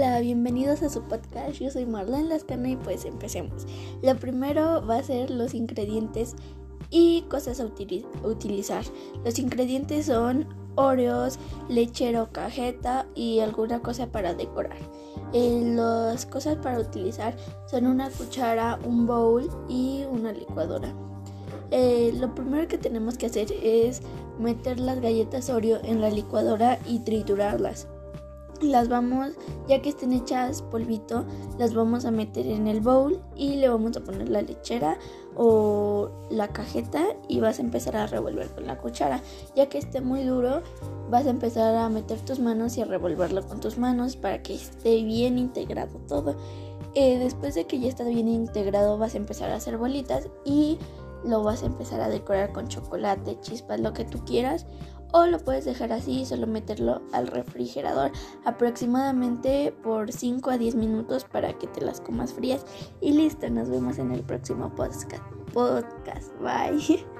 bienvenidos a su podcast. Yo soy Marlene Lascana y pues empecemos. Lo primero va a ser los ingredientes y cosas a utilizar. Los ingredientes son Oreos, lechero, cajeta y alguna cosa para decorar. Eh, las cosas para utilizar son una cuchara, un bowl y una licuadora. Eh, lo primero que tenemos que hacer es meter las galletas Oreo en la licuadora y triturarlas las vamos, ya que estén hechas polvito, las vamos a meter en el bowl y le vamos a poner la lechera o la cajeta y vas a empezar a revolver con la cuchara. Ya que esté muy duro, vas a empezar a meter tus manos y a revolverlo con tus manos para que esté bien integrado todo. Eh, después de que ya está bien integrado, vas a empezar a hacer bolitas y lo vas a empezar a decorar con chocolate, chispas, lo que tú quieras o lo puedes dejar así y solo meterlo al refrigerador aproximadamente por 5 a 10 minutos para que te las comas frías y listo, nos vemos en el próximo podcast. Podcast, bye.